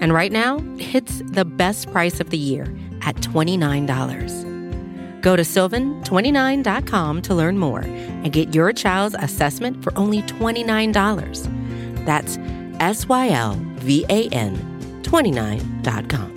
And right now, it's the best price of the year at $29. Go to sylvan29.com to learn more and get your child's assessment for only $29. That's S Y L V A N 29.com.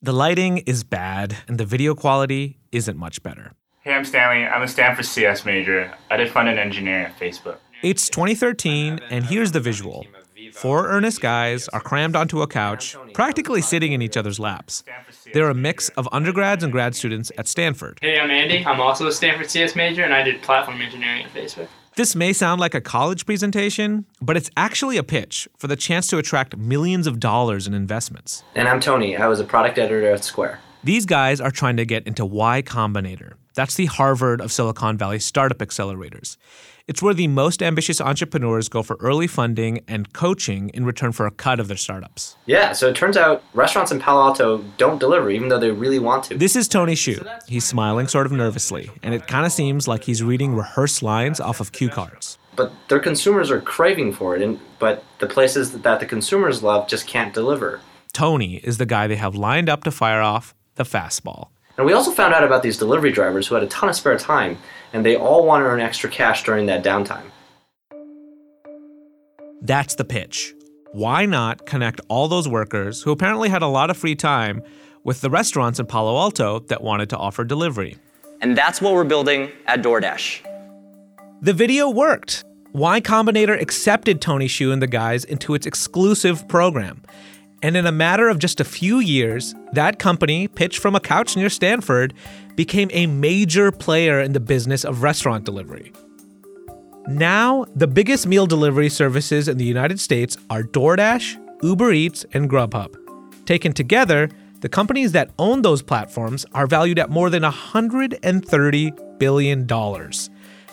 The lighting is bad, and the video quality isn't much better. Hey, I'm Stanley. I'm a Stanford CS major. I did front end engineering at Facebook. It's 2013, and here's the visual. Four earnest guys are crammed onto a couch, practically sitting in each other's laps. They're a mix of undergrads and grad students at Stanford. Hey, I'm Andy. I'm also a Stanford CS major, and I did platform engineering at Facebook. This may sound like a college presentation, but it's actually a pitch for the chance to attract millions of dollars in investments. And I'm Tony. I was a product editor at Square. These guys are trying to get into Y Combinator. That's the Harvard of Silicon Valley startup accelerators. It's where the most ambitious entrepreneurs go for early funding and coaching in return for a cut of their startups. Yeah, so it turns out restaurants in Palo Alto don't deliver, even though they really want to. This is Tony Xu. He's smiling sort of nervously, and it kind of seems like he's reading rehearsed lines off of cue cards. But their consumers are craving for it, and but the places that the consumers love just can't deliver. Tony is the guy they have lined up to fire off the fastball. And we also found out about these delivery drivers who had a ton of spare time, and they all want to earn extra cash during that downtime. That's the pitch. Why not connect all those workers who apparently had a lot of free time with the restaurants in Palo Alto that wanted to offer delivery? And that's what we're building at DoorDash. The video worked. Y Combinator accepted Tony Xu and the guys into its exclusive program. And in a matter of just a few years, that company, pitched from a couch near Stanford, became a major player in the business of restaurant delivery. Now, the biggest meal delivery services in the United States are DoorDash, Uber Eats, and Grubhub. Taken together, the companies that own those platforms are valued at more than $130 billion.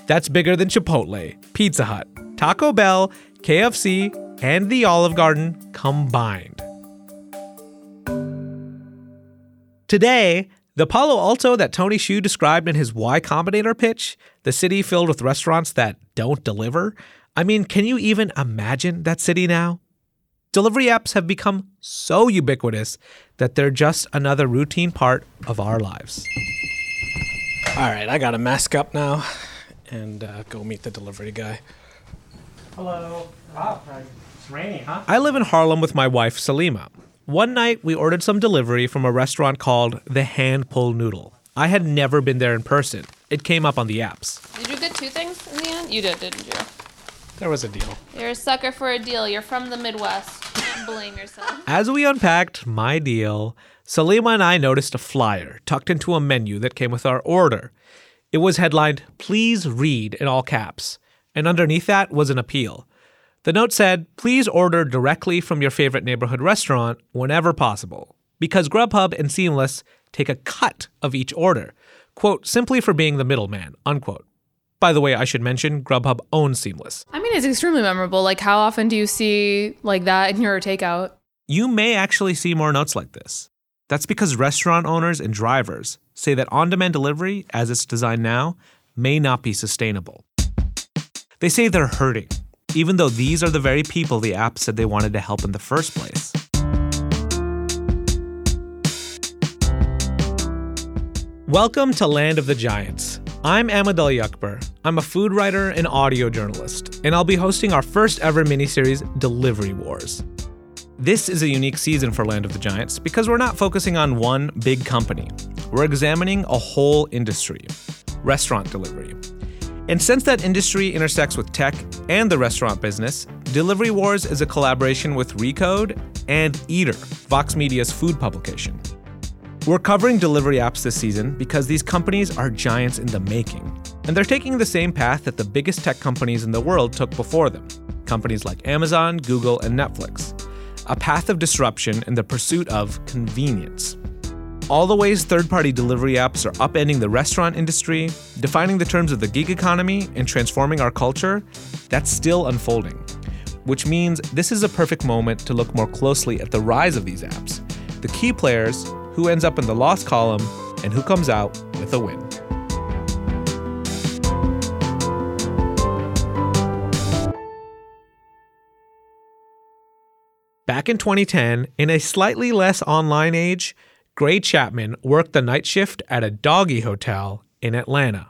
That's bigger than Chipotle, Pizza Hut, Taco Bell, KFC, and the Olive Garden combined. Today, the Palo Alto that Tony Xu described in his Y Combinator pitch, the city filled with restaurants that don't deliver, I mean, can you even imagine that city now? Delivery apps have become so ubiquitous that they're just another routine part of our lives. All right, I gotta mask up now and uh, go meet the delivery guy. Hello. Oh, it's raining, huh? I live in Harlem with my wife, Salima. One night, we ordered some delivery from a restaurant called The Hand Pull Noodle. I had never been there in person. It came up on the apps. Did you get two things in the end? You did, didn't you? There was a deal. You're a sucker for a deal. You're from the Midwest. Blame yourself. As we unpacked my deal, Salima and I noticed a flyer tucked into a menu that came with our order. It was headlined, Please read in all caps, and underneath that was an appeal. The note said, Please order directly from your favorite neighborhood restaurant whenever possible, because Grubhub and Seamless take a cut of each order, quote, simply for being the middleman, unquote. By the way, I should mention Grubhub owns Seamless. I mean, it's extremely memorable. Like, how often do you see like that in your takeout? You may actually see more notes like this. That's because restaurant owners and drivers say that on demand delivery, as it's designed now, may not be sustainable. They say they're hurting, even though these are the very people the app said they wanted to help in the first place. Welcome to Land of the Giants. I'm Ahmed Ali Akbar. I'm a food writer and audio journalist, and I'll be hosting our first ever miniseries, Delivery Wars. This is a unique season for Land of the Giants because we're not focusing on one big company. We're examining a whole industry restaurant delivery. And since that industry intersects with tech and the restaurant business, Delivery Wars is a collaboration with Recode and Eater, Vox Media's food publication. We're covering delivery apps this season because these companies are giants in the making. And they're taking the same path that the biggest tech companies in the world took before them companies like Amazon, Google, and Netflix. A path of disruption in the pursuit of convenience. All the ways third party delivery apps are upending the restaurant industry, defining the terms of the gig economy, and transforming our culture, that's still unfolding. Which means this is a perfect moment to look more closely at the rise of these apps, the key players, who ends up in the loss column, and who comes out with a win. Back in 2010, in a slightly less online age, Gray Chapman worked the night shift at a doggy hotel in Atlanta.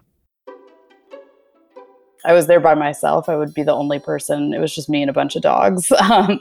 I was there by myself. I would be the only person. It was just me and a bunch of dogs um,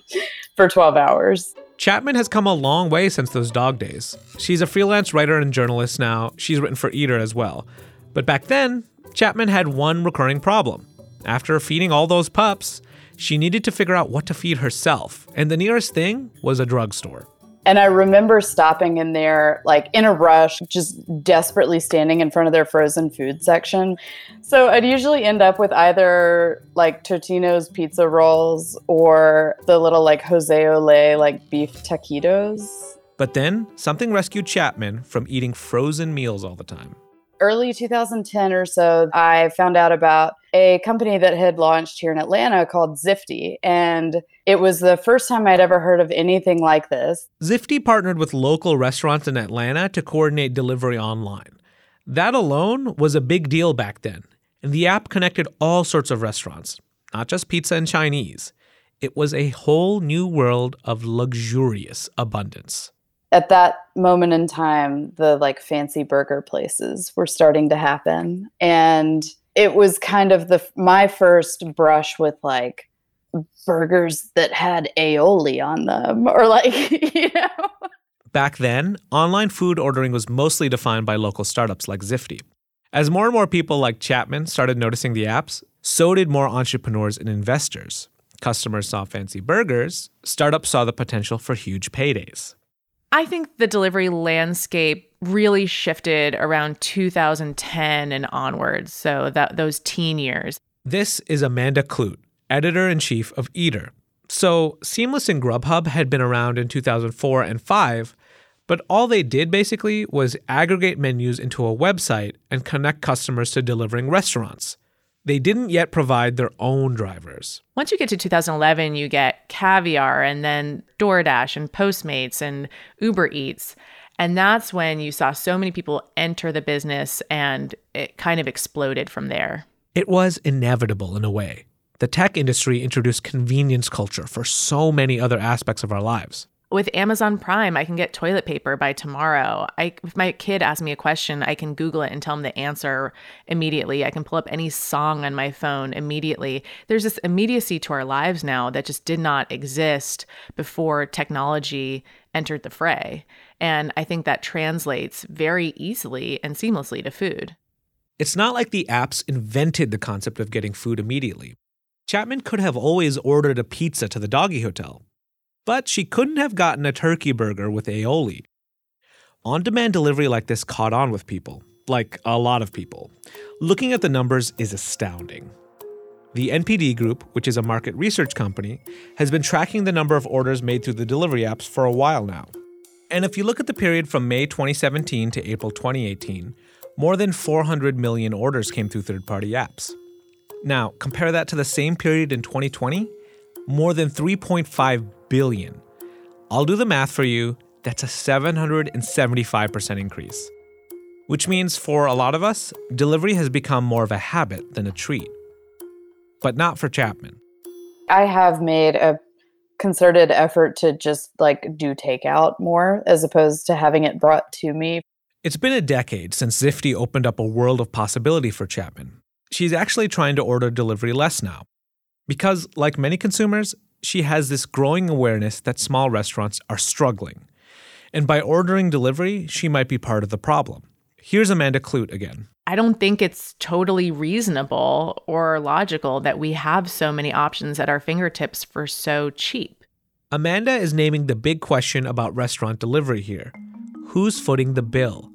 for 12 hours. Chapman has come a long way since those dog days. She's a freelance writer and journalist now. She's written for Eater as well. But back then, Chapman had one recurring problem. After feeding all those pups, she needed to figure out what to feed herself, and the nearest thing was a drugstore. And I remember stopping in there, like in a rush, just desperately standing in front of their frozen food section. So I'd usually end up with either like Totino's pizza rolls or the little like Jose Ole like beef taquitos. But then something rescued Chapman from eating frozen meals all the time early 2010 or so, I found out about a company that had launched here in Atlanta called Zifty. And it was the first time I'd ever heard of anything like this. Zifty partnered with local restaurants in Atlanta to coordinate delivery online. That alone was a big deal back then. And the app connected all sorts of restaurants, not just pizza and Chinese. It was a whole new world of luxurious abundance at that moment in time, the like fancy burger places were starting to happen. And it was kind of the my first brush with like burgers that had aioli on them or like, you know. Back then, online food ordering was mostly defined by local startups like Zifty. As more and more people like Chapman started noticing the apps, so did more entrepreneurs and investors. Customers saw fancy burgers, startups saw the potential for huge paydays. I think the delivery landscape really shifted around 2010 and onwards, so that those teen years. This is Amanda Kludt, editor in chief of Eater. So, Seamless and Grubhub had been around in 2004 and 5, but all they did basically was aggregate menus into a website and connect customers to delivering restaurants they didn't yet provide their own drivers. Once you get to 2011, you get Caviar and then DoorDash and Postmates and Uber Eats. And that's when you saw so many people enter the business and it kind of exploded from there. It was inevitable in a way. The tech industry introduced convenience culture for so many other aspects of our lives with Amazon Prime, I can get toilet paper by tomorrow. I, if my kid asks me a question, I can Google it and tell him the answer immediately. I can pull up any song on my phone immediately. There's this immediacy to our lives now that just did not exist before technology entered the fray. And I think that translates very easily and seamlessly to food. It's not like the apps invented the concept of getting food immediately. Chapman could have always ordered a pizza to the doggy hotel, but she couldn't have gotten a turkey burger with aioli. On demand delivery like this caught on with people, like a lot of people. Looking at the numbers is astounding. The NPD Group, which is a market research company, has been tracking the number of orders made through the delivery apps for a while now. And if you look at the period from May 2017 to April 2018, more than 400 million orders came through third party apps. Now, compare that to the same period in 2020 more than 3.5 billion. I'll do the math for you. That's a 775% increase. Which means for a lot of us, delivery has become more of a habit than a treat. But not for Chapman. I have made a concerted effort to just like do takeout more as opposed to having it brought to me. It's been a decade since Zifty opened up a world of possibility for Chapman. She's actually trying to order delivery less now. Because, like many consumers, she has this growing awareness that small restaurants are struggling. And by ordering delivery, she might be part of the problem. Here's Amanda Kludt again. I don't think it's totally reasonable or logical that we have so many options at our fingertips for so cheap. Amanda is naming the big question about restaurant delivery here who's footing the bill?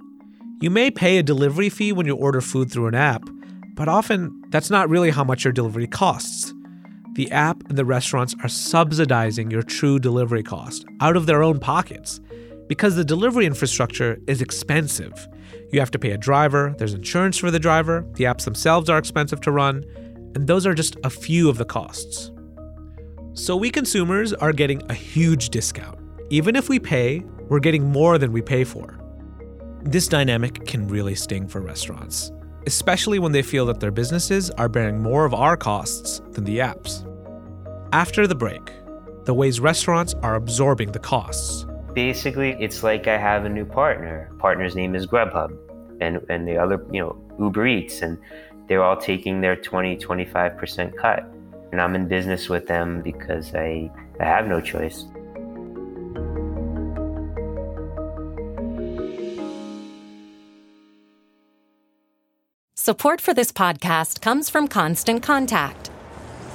You may pay a delivery fee when you order food through an app, but often that's not really how much your delivery costs. The app and the restaurants are subsidizing your true delivery cost out of their own pockets because the delivery infrastructure is expensive. You have to pay a driver, there's insurance for the driver, the apps themselves are expensive to run, and those are just a few of the costs. So we consumers are getting a huge discount. Even if we pay, we're getting more than we pay for. This dynamic can really sting for restaurants, especially when they feel that their businesses are bearing more of our costs than the apps. After the break, the ways restaurants are absorbing the costs. Basically, it's like I have a new partner. Partner's name is Grubhub, and, and the other, you know, Uber Eats, and they're all taking their 20, 25% cut. And I'm in business with them because I, I have no choice. Support for this podcast comes from Constant Contact.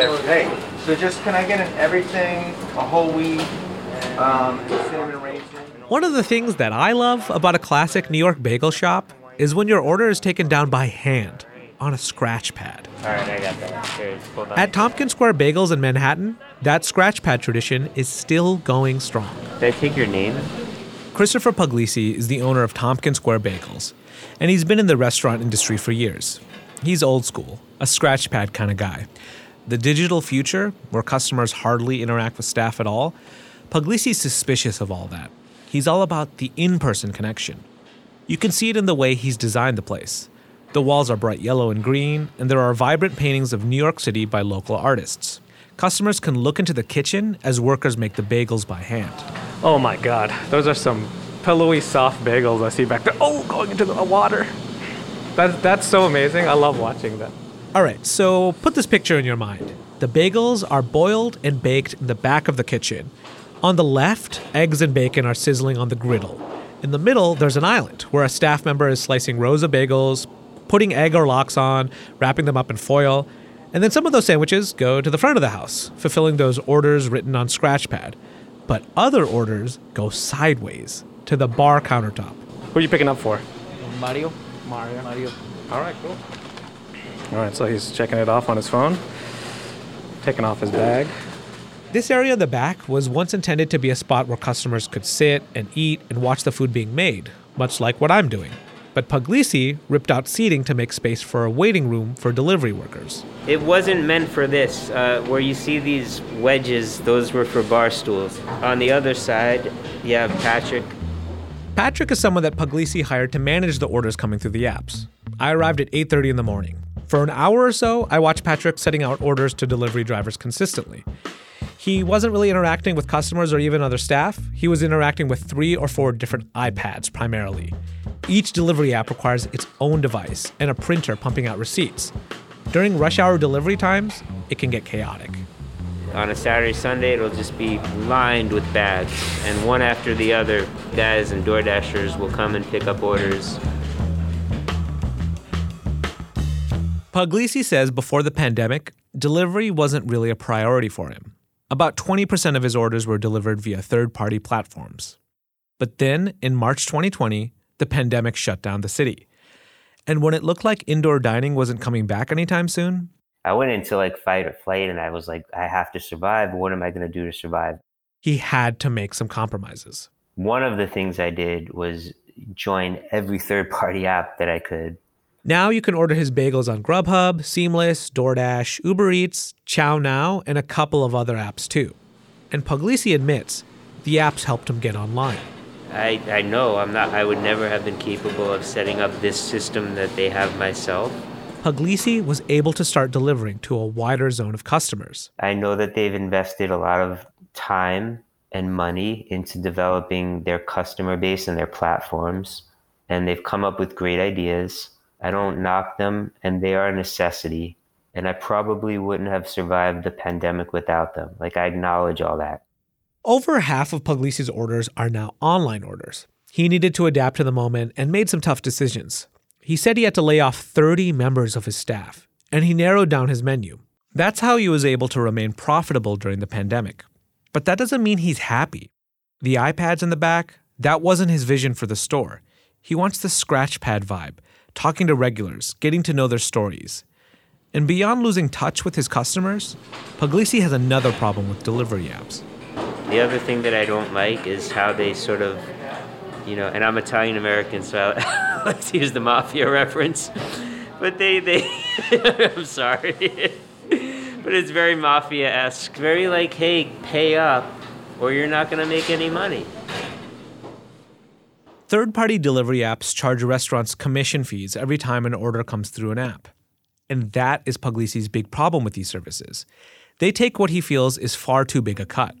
Hey. Hey. So just can I get an everything, a whole wheat, um, cinnamon raisin? One of the things that I love about a classic New York bagel shop is when your order is taken down by hand on a scratch pad. All right, I got that. Cheers. At Tompkins Square Bagels in Manhattan, that scratch pad tradition is still going strong. Did I take your name? Christopher Puglisi is the owner of Tompkins Square Bagels, and he's been in the restaurant industry for years. He's old school, a scratch pad kind of guy. The digital future, where customers hardly interact with staff at all, Puglisi's suspicious of all that. He's all about the in person connection. You can see it in the way he's designed the place. The walls are bright yellow and green, and there are vibrant paintings of New York City by local artists. Customers can look into the kitchen as workers make the bagels by hand. Oh my god, those are some pillowy, soft bagels I see back there. Oh, going into the water. That's, that's so amazing. I love watching that. All right, so put this picture in your mind. The bagels are boiled and baked in the back of the kitchen. On the left, eggs and bacon are sizzling on the griddle. In the middle, there's an island where a staff member is slicing rows of bagels, putting egg or lox on, wrapping them up in foil, and then some of those sandwiches go to the front of the house, fulfilling those orders written on Scratchpad. But other orders go sideways to the bar countertop. Who are you picking up for? Mario. Mario. Mario. All right, cool. All right, so he's checking it off on his phone, taking off his bag. This area in the back was once intended to be a spot where customers could sit and eat and watch the food being made, much like what I'm doing. But Puglisi ripped out seating to make space for a waiting room for delivery workers. It wasn't meant for this. Uh, where you see these wedges, those were for bar stools. On the other side, you have Patrick. Patrick is someone that Puglisi hired to manage the orders coming through the apps. I arrived at 8:30 in the morning. For an hour or so, I watched Patrick setting out orders to delivery drivers consistently. He wasn't really interacting with customers or even other staff. He was interacting with three or four different iPads primarily. Each delivery app requires its own device and a printer pumping out receipts. During rush hour delivery times, it can get chaotic. on a Saturday, Sunday, it'll just be lined with bags. And one after the other, guys and DoorDashers will come and pick up orders. Puglisi says before the pandemic, delivery wasn't really a priority for him. About 20% of his orders were delivered via third party platforms. But then, in March 2020, the pandemic shut down the city. And when it looked like indoor dining wasn't coming back anytime soon, I went into like fight or flight and I was like, I have to survive. What am I going to do to survive? he had to make some compromises. One of the things I did was join every third party app that I could. Now you can order his bagels on Grubhub, Seamless, DoorDash, Uber Eats, Chow Now, and a couple of other apps too. And Puglisi admits the apps helped him get online. I, I know I'm not I would never have been capable of setting up this system that they have myself. Puglisi was able to start delivering to a wider zone of customers. I know that they've invested a lot of time and money into developing their customer base and their platforms and they've come up with great ideas. I don't knock them and they are a necessity and I probably wouldn't have survived the pandemic without them. Like I acknowledge all that. Over half of Puglisi's orders are now online orders. He needed to adapt to the moment and made some tough decisions. He said he had to lay off 30 members of his staff, and he narrowed down his menu. That's how he was able to remain profitable during the pandemic. But that doesn't mean he's happy. The iPads in the back, that wasn't his vision for the store. He wants the scratch pad vibe, talking to regulars, getting to know their stories. And beyond losing touch with his customers, Puglisi has another problem with delivery apps. The other thing that I don't like is how they sort of, you know, and I'm Italian American, so let's use the mafia reference. But they, they, I'm sorry, but it's very mafia esque. Very like, hey, pay up, or you're not going to make any money. Third party delivery apps charge restaurants commission fees every time an order comes through an app. And that is Puglisi's big problem with these services. They take what he feels is far too big a cut.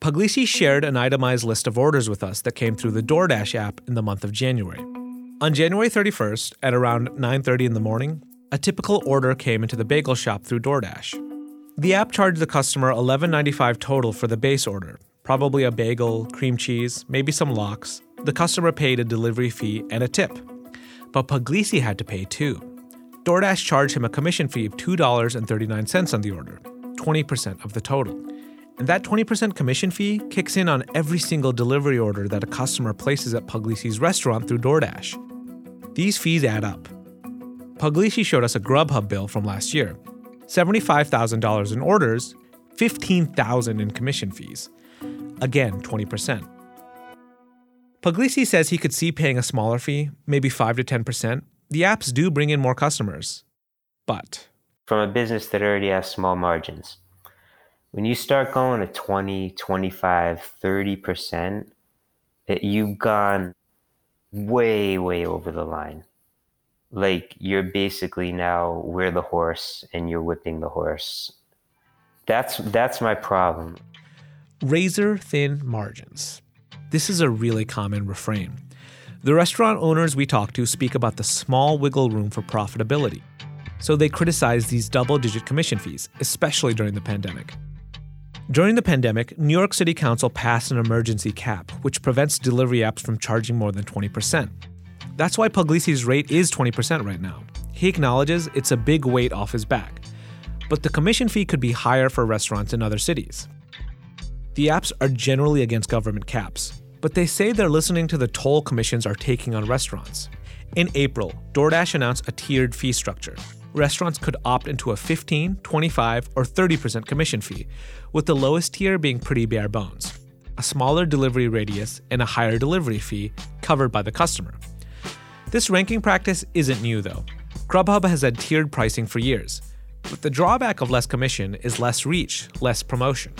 Puglisi shared an itemized list of orders with us that came through the DoorDash app in the month of January. On January 31st, at around 9:30 in the morning, a typical order came into the bagel shop through DoorDash. The app charged the customer $11.95 total for the base order, probably a bagel, cream cheese, maybe some lox. The customer paid a delivery fee and a tip. But Puglisi had to pay too. DoorDash charged him a commission fee of $2.39 on the order, 20% of the total. And that 20% commission fee kicks in on every single delivery order that a customer places at Puglisi's restaurant through DoorDash. These fees add up. Puglisi showed us a Grubhub bill from last year $75,000 in orders, 15,000 in commission fees. Again, 20%. Puglisi says he could see paying a smaller fee, maybe 5 to 10%. The apps do bring in more customers. But From a business that already has small margins, when you start going to 20, 25, 30%, that you've gone way, way over the line. Like you're basically now we're the horse and you're whipping the horse. That's that's my problem. razor thin margins. This is a really common refrain. The restaurant owners we talk to speak about the small wiggle room for profitability. So they criticize these double digit commission fees, especially during the pandemic. During the pandemic, New York City Council passed an emergency cap, which prevents delivery apps from charging more than 20%. That's why Puglisi's rate is 20% right now. He acknowledges it's a big weight off his back. But the commission fee could be higher for restaurants in other cities. The apps are generally against government caps, but they say they're listening to the toll commissions are taking on restaurants. In April, DoorDash announced a tiered fee structure. Restaurants could opt into a 15, 25, or 30% commission fee, with the lowest tier being pretty bare bones a smaller delivery radius and a higher delivery fee covered by the customer. This ranking practice isn't new though. Grubhub has had tiered pricing for years, but the drawback of less commission is less reach, less promotion.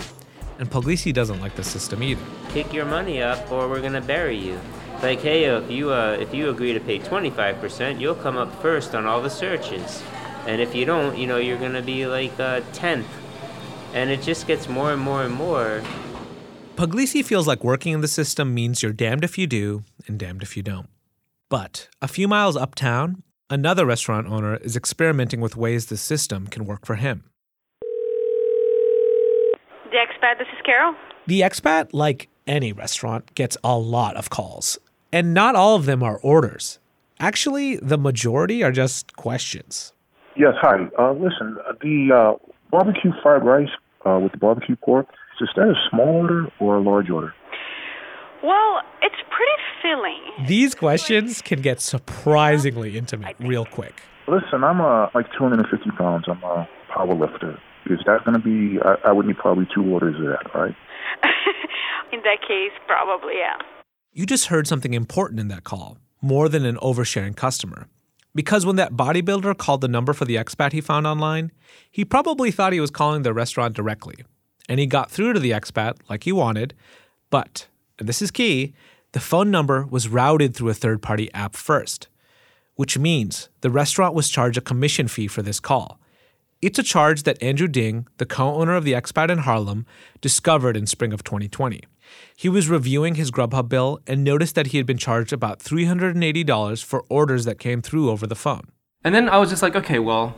And Puglisi doesn't like the system either. Kick your money up or we're gonna bury you. Like, hey, if you uh, if you agree to pay 25%, you'll come up first on all the searches. And if you don't, you know, you're gonna be like uh, 10th. And it just gets more and more and more. Puglisi feels like working in the system means you're damned if you do and damned if you don't. But a few miles uptown, another restaurant owner is experimenting with ways the system can work for him. Expat. This is Carol. The expat, like any restaurant, gets a lot of calls, and not all of them are orders. Actually, the majority are just questions. Yes, hi. Uh, listen, the uh, barbecue fried rice uh, with the barbecue pork, is that a small order or a large order? Well, it's pretty filling. These questions can get surprisingly intimate real quick. Listen, I'm uh, like 250 pounds. I'm a power lifter. Is that going to be, I, I would need probably two orders of that, right? In that case, probably, yeah. You just heard something important in that call, more than an oversharing customer. Because when that bodybuilder called the number for the expat he found online, he probably thought he was calling the restaurant directly. And he got through to the expat like he wanted, but, and this is key, the phone number was routed through a third party app first, which means the restaurant was charged a commission fee for this call. It's a charge that Andrew Ding, the co owner of the expat in Harlem, discovered in spring of 2020. He was reviewing his Grubhub bill and noticed that he had been charged about $380 for orders that came through over the phone. And then I was just like, okay, well,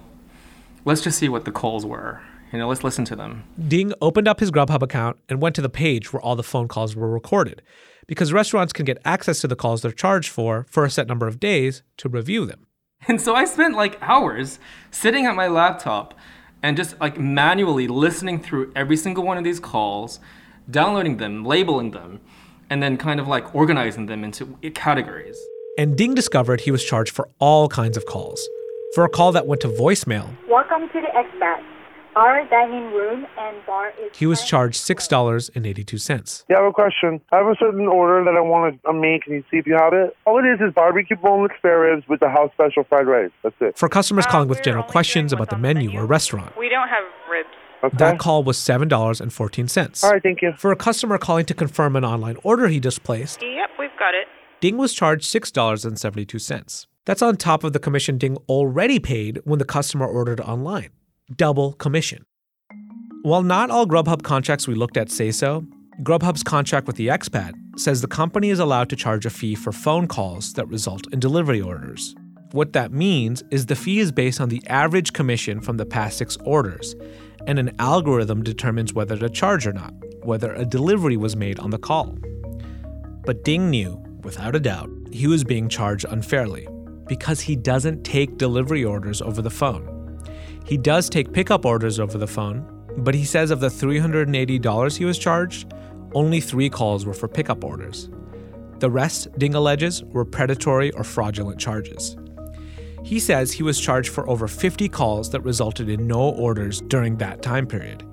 let's just see what the calls were. You know, let's listen to them. Ding opened up his Grubhub account and went to the page where all the phone calls were recorded because restaurants can get access to the calls they're charged for for a set number of days to review them. And so I spent like hours sitting at my laptop and just like manually listening through every single one of these calls, downloading them, labeling them, and then kind of like organizing them into categories. And Ding discovered he was charged for all kinds of calls. For a call that went to voicemail, Welcome to the expat. Our dining room and bar is. he was charged $6.82. Yeah, I have a question. I have a certain order that I want to make. Can you see if you have it? All it is is barbecue boneless spare ribs with the house special fried rice. That's it. For customers calling with uh, general questions about the menu or restaurant, We don't have ribs. that call was $7.14. All right, thank you. For a customer calling to confirm an online order he just placed, Yep, we've got it. Ding was charged $6.72. That's on top of the commission Ding already paid when the customer ordered online. Double commission. While not all Grubhub contracts we looked at say so, Grubhub's contract with the expat says the company is allowed to charge a fee for phone calls that result in delivery orders. What that means is the fee is based on the average commission from the past six orders, and an algorithm determines whether to charge or not, whether a delivery was made on the call. But Ding knew, without a doubt, he was being charged unfairly because he doesn't take delivery orders over the phone. He does take pickup orders over the phone, but he says of the $380 he was charged, only three calls were for pickup orders. The rest, Ding alleges, were predatory or fraudulent charges. He says he was charged for over 50 calls that resulted in no orders during that time period.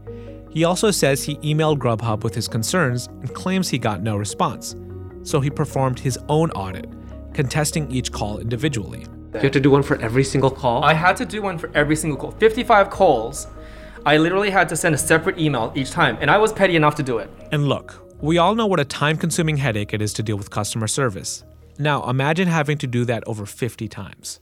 He also says he emailed Grubhub with his concerns and claims he got no response, so he performed his own audit, contesting each call individually. You have to do one for every single call? I had to do one for every single call. 55 calls. I literally had to send a separate email each time, and I was petty enough to do it. And look, we all know what a time consuming headache it is to deal with customer service. Now, imagine having to do that over 50 times.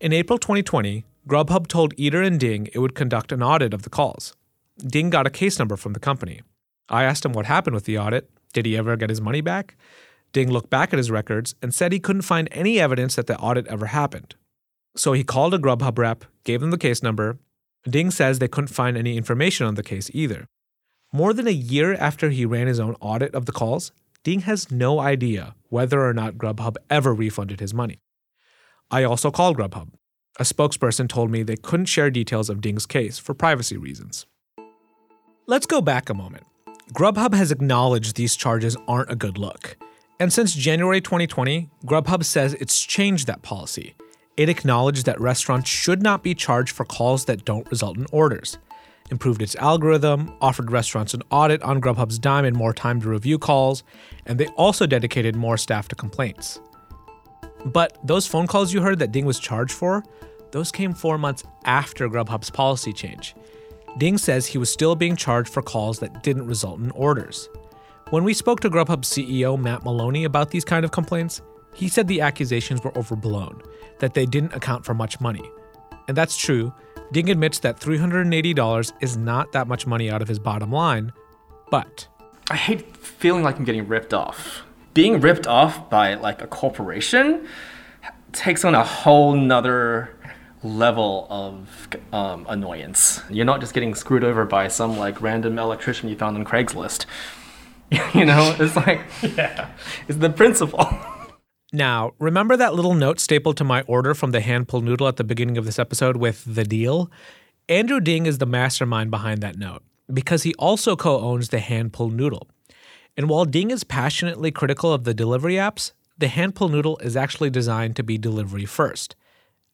In April 2020, Grubhub told Eater and Ding it would conduct an audit of the calls. Ding got a case number from the company. I asked him what happened with the audit. Did he ever get his money back? Ding looked back at his records and said he couldn't find any evidence that the audit ever happened. So he called a Grubhub rep, gave them the case number. Ding says they couldn't find any information on the case either. More than a year after he ran his own audit of the calls, Ding has no idea whether or not Grubhub ever refunded his money. I also called Grubhub. A spokesperson told me they couldn't share details of Ding's case for privacy reasons. Let's go back a moment. Grubhub has acknowledged these charges aren't a good look. And since January 2020, Grubhub says it's changed that policy. It acknowledged that restaurants should not be charged for calls that don't result in orders, improved its algorithm, offered restaurants an audit on Grubhub's dime and more time to review calls, and they also dedicated more staff to complaints. But those phone calls you heard that Ding was charged for, those came four months after Grubhub's policy change. Ding says he was still being charged for calls that didn't result in orders. When we spoke to Grubhub CEO Matt Maloney about these kind of complaints, he said the accusations were overblown, that they didn't account for much money. And that's true. Ding admits that $380 is not that much money out of his bottom line, but I hate feeling like I'm getting ripped off. Being ripped off by like a corporation takes on a whole nother level of um, annoyance. You're not just getting screwed over by some like random electrician you found on Craigslist. you know, it's like, yeah, it's the principle. Now, remember that little note stapled to my order from the hand pulled noodle at the beginning of this episode with the deal? Andrew Ding is the mastermind behind that note because he also co owns the hand pulled noodle. And while Ding is passionately critical of the delivery apps, the hand pull noodle is actually designed to be delivery first.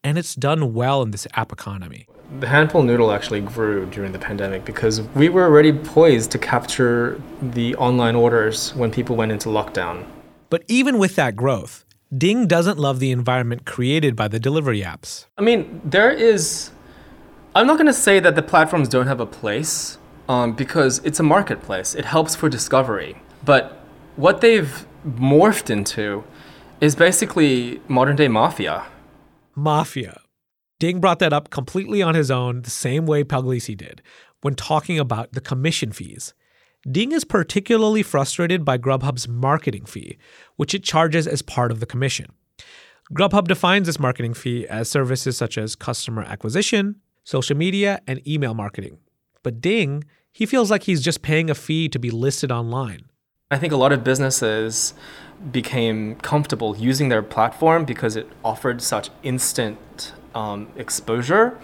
And it's done well in this app economy. The hand pulled noodle actually grew during the pandemic because we were already poised to capture the online orders when people went into lockdown. But even with that growth, Ding doesn't love the environment created by the delivery apps. I mean, there is. I'm not going to say that the platforms don't have a place um, because it's a marketplace. It helps for discovery. But what they've morphed into is basically modern day mafia. Mafia. Ding brought that up completely on his own, the same way Puglisi did, when talking about the commission fees. Ding is particularly frustrated by Grubhub's marketing fee, which it charges as part of the commission. Grubhub defines this marketing fee as services such as customer acquisition, social media, and email marketing. But Ding, he feels like he's just paying a fee to be listed online. I think a lot of businesses became comfortable using their platform because it offered such instant um, exposure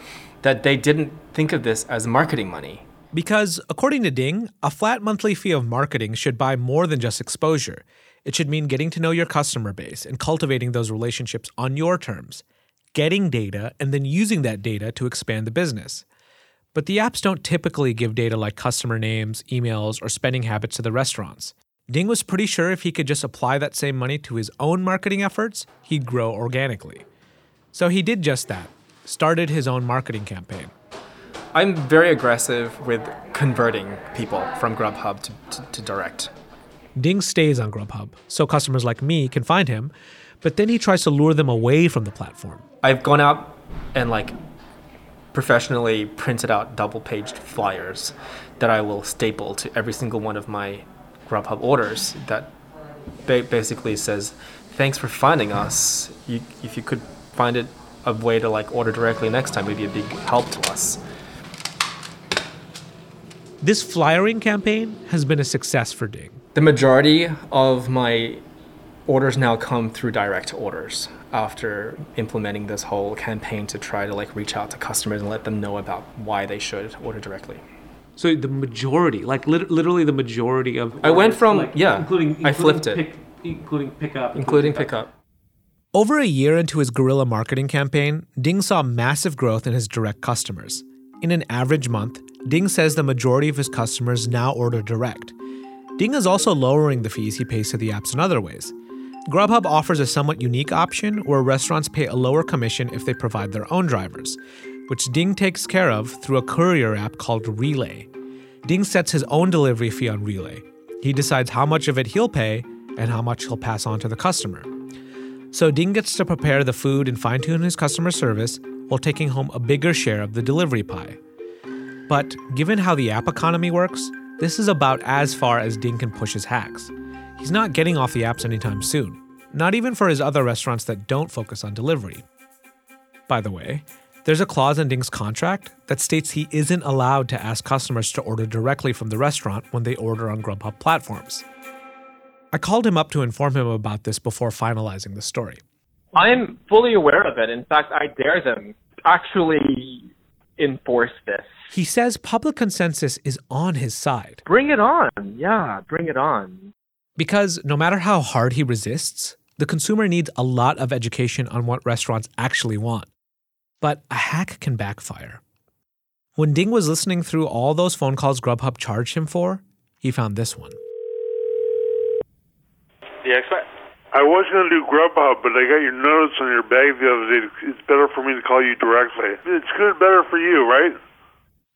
that they didn't think of this as marketing money. Because, according to Ding, a flat monthly fee of marketing should buy more than just exposure. It should mean getting to know your customer base and cultivating those relationships on your terms, getting data, and then using that data to expand the business. But the apps don't typically give data like customer names, emails, or spending habits to the restaurants. Ding was pretty sure if he could just apply that same money to his own marketing efforts, he'd grow organically. So he did just that, started his own marketing campaign. I'm very aggressive with converting people from Grubhub to, to, to, direct. Ding stays on Grubhub, so customers like me can find him, but then he tries to lure them away from the platform. I've gone out and like professionally printed out double paged flyers that I will staple to every single one of my Grubhub orders that ba- basically says, "Thanks for finding us. You, if you could find it a way to like order directly next time, it'd be a big help to us." This flyering campaign has been a success for Ding. The majority of my orders now come through direct orders after implementing this whole campaign to try to like reach out to customers and let them know about why they should order directly. So the majority, like lit- literally the majority of I went from like, yeah, including, including I flipped it, including pickup, including pickup. Over a year into his guerrilla marketing campaign, Ding saw massive growth in his direct customers. In an average month, Ding says the majority of his customers now order direct. Ding is also lowering the fees he pays to the apps in other ways. Grubhub offers a somewhat unique option where restaurants pay a lower commission if they provide their own drivers, which Ding takes care of through a courier app called Relay. Ding sets his own delivery fee on Relay. He decides how much of it he'll pay and how much he'll pass on to the customer. So Ding gets to prepare the food and fine tune his customer service while taking home a bigger share of the delivery pie. But given how the app economy works, this is about as far as Ding can push his hacks. He's not getting off the apps anytime soon, not even for his other restaurants that don't focus on delivery. By the way, there's a clause in Ding's contract that states he isn't allowed to ask customers to order directly from the restaurant when they order on Grubhub platforms. I called him up to inform him about this before finalizing the story. I'm fully aware of it. In fact, I dare them actually enforce this. He says public consensus is on his side. Bring it on. Yeah, bring it on. Because no matter how hard he resists, the consumer needs a lot of education on what restaurants actually want. But a hack can backfire. When Ding was listening through all those phone calls Grubhub charged him for, he found this one. The expat. I was going to do Grubhub, but I got your notice on your bag the other day. It's better for me to call you directly. It's good, better for you, right?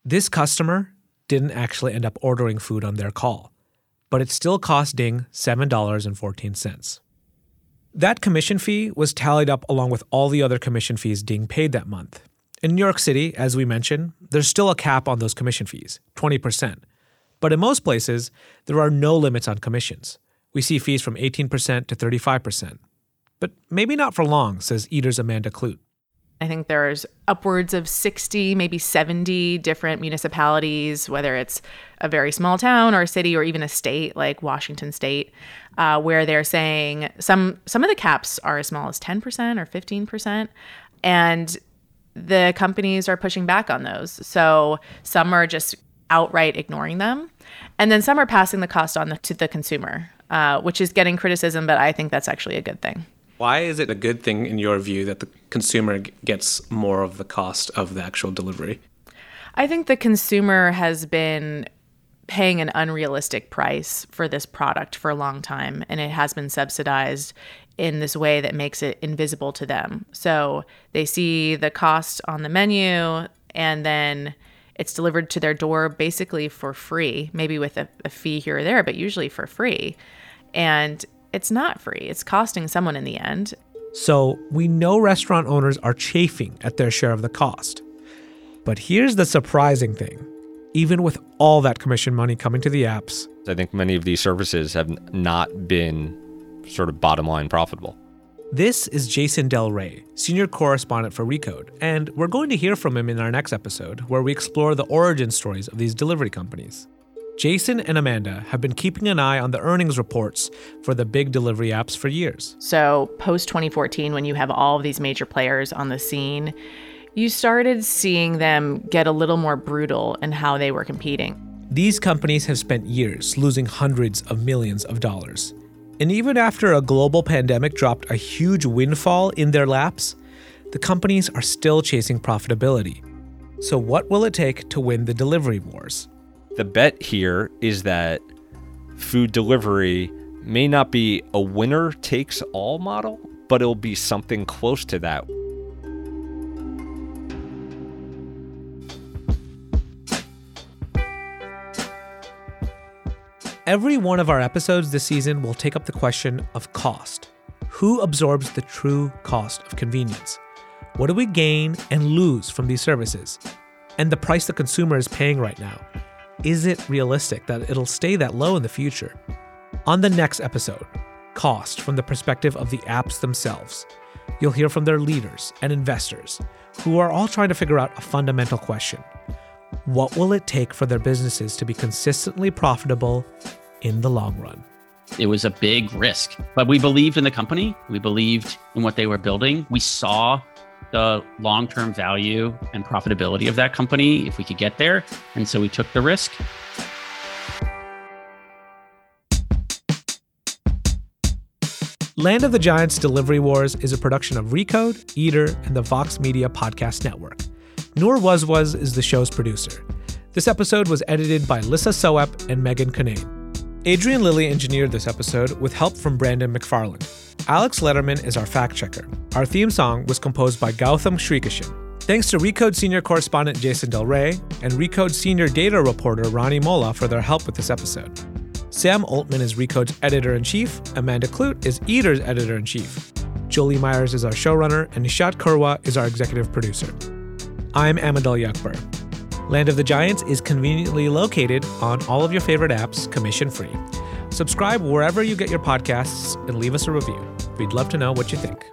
This customer didn't actually end up ordering food on their call, but it still cost Ding $7.14. That commission fee was tallied up along with all the other commission fees being paid that month. In New York City, as we mentioned, there's still a cap on those commission fees 20%. But in most places, there are no limits on commissions. We see fees from 18% to 35%. But maybe not for long, says Eater's Amanda Kludt. I think there's upwards of 60, maybe 70 different municipalities, whether it's a very small town or a city or even a state like Washington State, uh, where they're saying some some of the caps are as small as 10% or 15%, and the companies are pushing back on those. So some are just outright ignoring them, and then some are passing the cost on the, to the consumer, uh, which is getting criticism, but I think that's actually a good thing. Why is it a good thing in your view that the consumer gets more of the cost of the actual delivery? I think the consumer has been paying an unrealistic price for this product for a long time, and it has been subsidized in this way that makes it invisible to them. So they see the cost on the menu, and then it's delivered to their door basically for free, maybe with a, a fee here or there, but usually for free. And it's not free, it's costing someone in the end. So we know restaurant owners are chafing at their share of the cost. But here's the surprising thing even with all that commission money coming to the apps, I think many of these services have not been sort of bottom line profitable. This is Jason Del Rey, senior correspondent for Recode, and we're going to hear from him in our next episode where we explore the origin stories of these delivery companies. Jason and Amanda have been keeping an eye on the earnings reports for the big delivery apps for years. So, post 2014, when you have all of these major players on the scene, you started seeing them get a little more brutal in how they were competing. These companies have spent years losing hundreds of millions of dollars. And even after a global pandemic dropped a huge windfall in their laps, the companies are still chasing profitability. So, what will it take to win the delivery wars? The bet here is that food delivery may not be a winner takes all model, but it'll be something close to that. Every one of our episodes this season will take up the question of cost. Who absorbs the true cost of convenience? What do we gain and lose from these services? And the price the consumer is paying right now is it realistic that it'll stay that low in the future? On the next episode, cost from the perspective of the apps themselves. You'll hear from their leaders and investors who are all trying to figure out a fundamental question What will it take for their businesses to be consistently profitable in the long run? It was a big risk, but we believed in the company. We believed in what they were building. We saw the long term value and profitability of that company if we could get there. And so we took the risk. Land of the Giants Delivery Wars is a production of Recode, Eater, and the Vox Media Podcast Network. Noor Wazwaz is the show's producer. This episode was edited by Lissa Soep and Megan Kinane. Adrian Lilly engineered this episode with help from Brandon McFarland. Alex Letterman is our fact checker. Our theme song was composed by Gautam Srikishan. Thanks to Recode senior correspondent Jason Del Rey and Recode senior data reporter Rani Molla for their help with this episode. Samantha Oltman is Recode's editor in chief, Amanda Kludt is Eater's editor in chief. Jolie Myers is our showrunner, and Nishat Kurwa is our executive producer. I'm Ahmed Ali Akbar. Land of the Giants is conveniently located on all of your favorite apps, commission free. Subscribe wherever you get your podcasts and leave us a review. We'd love to know what you think.